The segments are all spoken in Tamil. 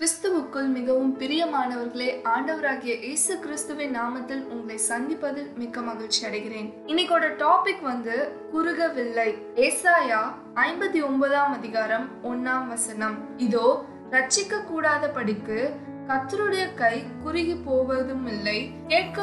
கிறிஸ்துவுக்குள் மிகவும் பிரியமானவர்களே ஆண்டவராகிய இயேசு கிறிஸ்துவின் நாமத்தில் உங்களை சந்திப்பதில் மிக்க மகிழ்ச்சி அடைகிறேன். இன்னைக்கோட டாபிக் வந்து குறுகவில்லை. ஏசாயா ஐம்பத்தி ஒன்பதாம் அதிகாரம் ஒன்னாம் வசனம். இதோ ரட்சிக்க கூடாத படிக்கு கத்தருடைய கை குறுகி போவதும் இல்லை. கேட்க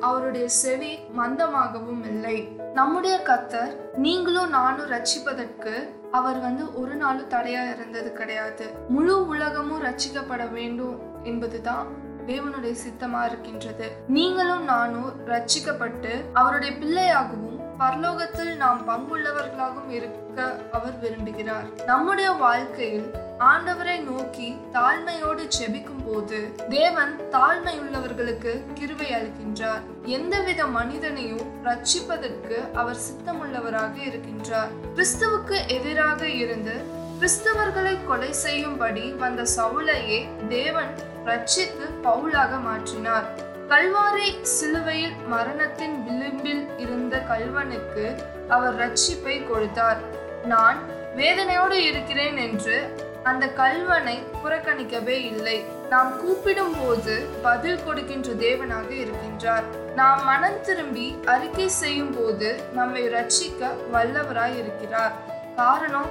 அவருடைய செவி மந்தமாகவும் இல்லை. நம்முடைய கத்தர் நீங்களும் நானும் ரட்சிப்பதற்கு அவர் வந்து ஒரு நாளும் தடையா இருந்தது கிடையாது. முழு உலகமும் ரட்சிக்கப்பட வேண்டும் என்பதுதான் தேவனுடைய சித்தமா இருக்கின்றது. நீங்களும் நானும் ரட்சிக்கப்பட்டு அவருடைய பிள்ளையாகவும் பரலோகத்தில் நாம் பங்குள்ளவர்களாகவும் இருக்க அவர் விரும்புகிறார். நம்முடைய வாழ்க்கையில் ஆண்டவரை நோக்கி தாழ்மையோடு செபிக்கும் போது தேவன் தாழ்மையுள்ளவர்களுக்கு கிருவை அளிக்கின்றார். எந்தவித மனிதனையும் ரட்சிப்பதற்கு அவர் சித்தமுள்ளவராக இருக்கின்றார். கிறிஸ்துவுக்கு எதிராக இருந்து கிறிஸ்தவர்களை கொலை செய்யும்படி வந்த சவுலையே தேவன் ரட்சித்து பவுலாக மாற்றினார். கல்வாரி சிலுவையில் மரணத்தின் விளிம்பில் இருந்த கல்வனுக்கு அவர் ரட்சிப்பை கொடுத்தார். நான் வேதனையோடு இருக்கிறேன் என்று அந்த கல்வனை புறக்கணிக்கவே இல்லை. நாம் கூப்பிடும் போது பதில் கொடுக்கின்ற தேவனாக இருக்கின்றார். நாம் மனம் திரும்பி அறிக்கை செய்யும் போது நம்மை ரட்சிக்க வல்லவராய் இருக்கிறார். காரணம்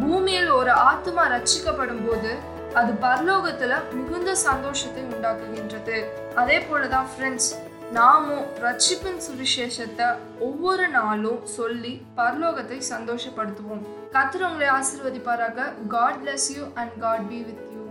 பூமியில் ஒரு ஆத்மா ரட்சிக்கப்படும் போது அது பரலோகத்துல மிகுந்த சந்தோஷத்தை உண்டாக்குகின்றது. அதே போலதான் ஃப்ரெண்ட்ஸ் நாமும் ரட்சிப்பின் சுவிசேஷத்தை ஒவ்வொரு நாளும் சொல்லி பரலோகத்தை சந்தோஷப்படுத்துவோம். கத்திர உங்களை ஆசிர்வதிப்பாராக. God bless you and God be with you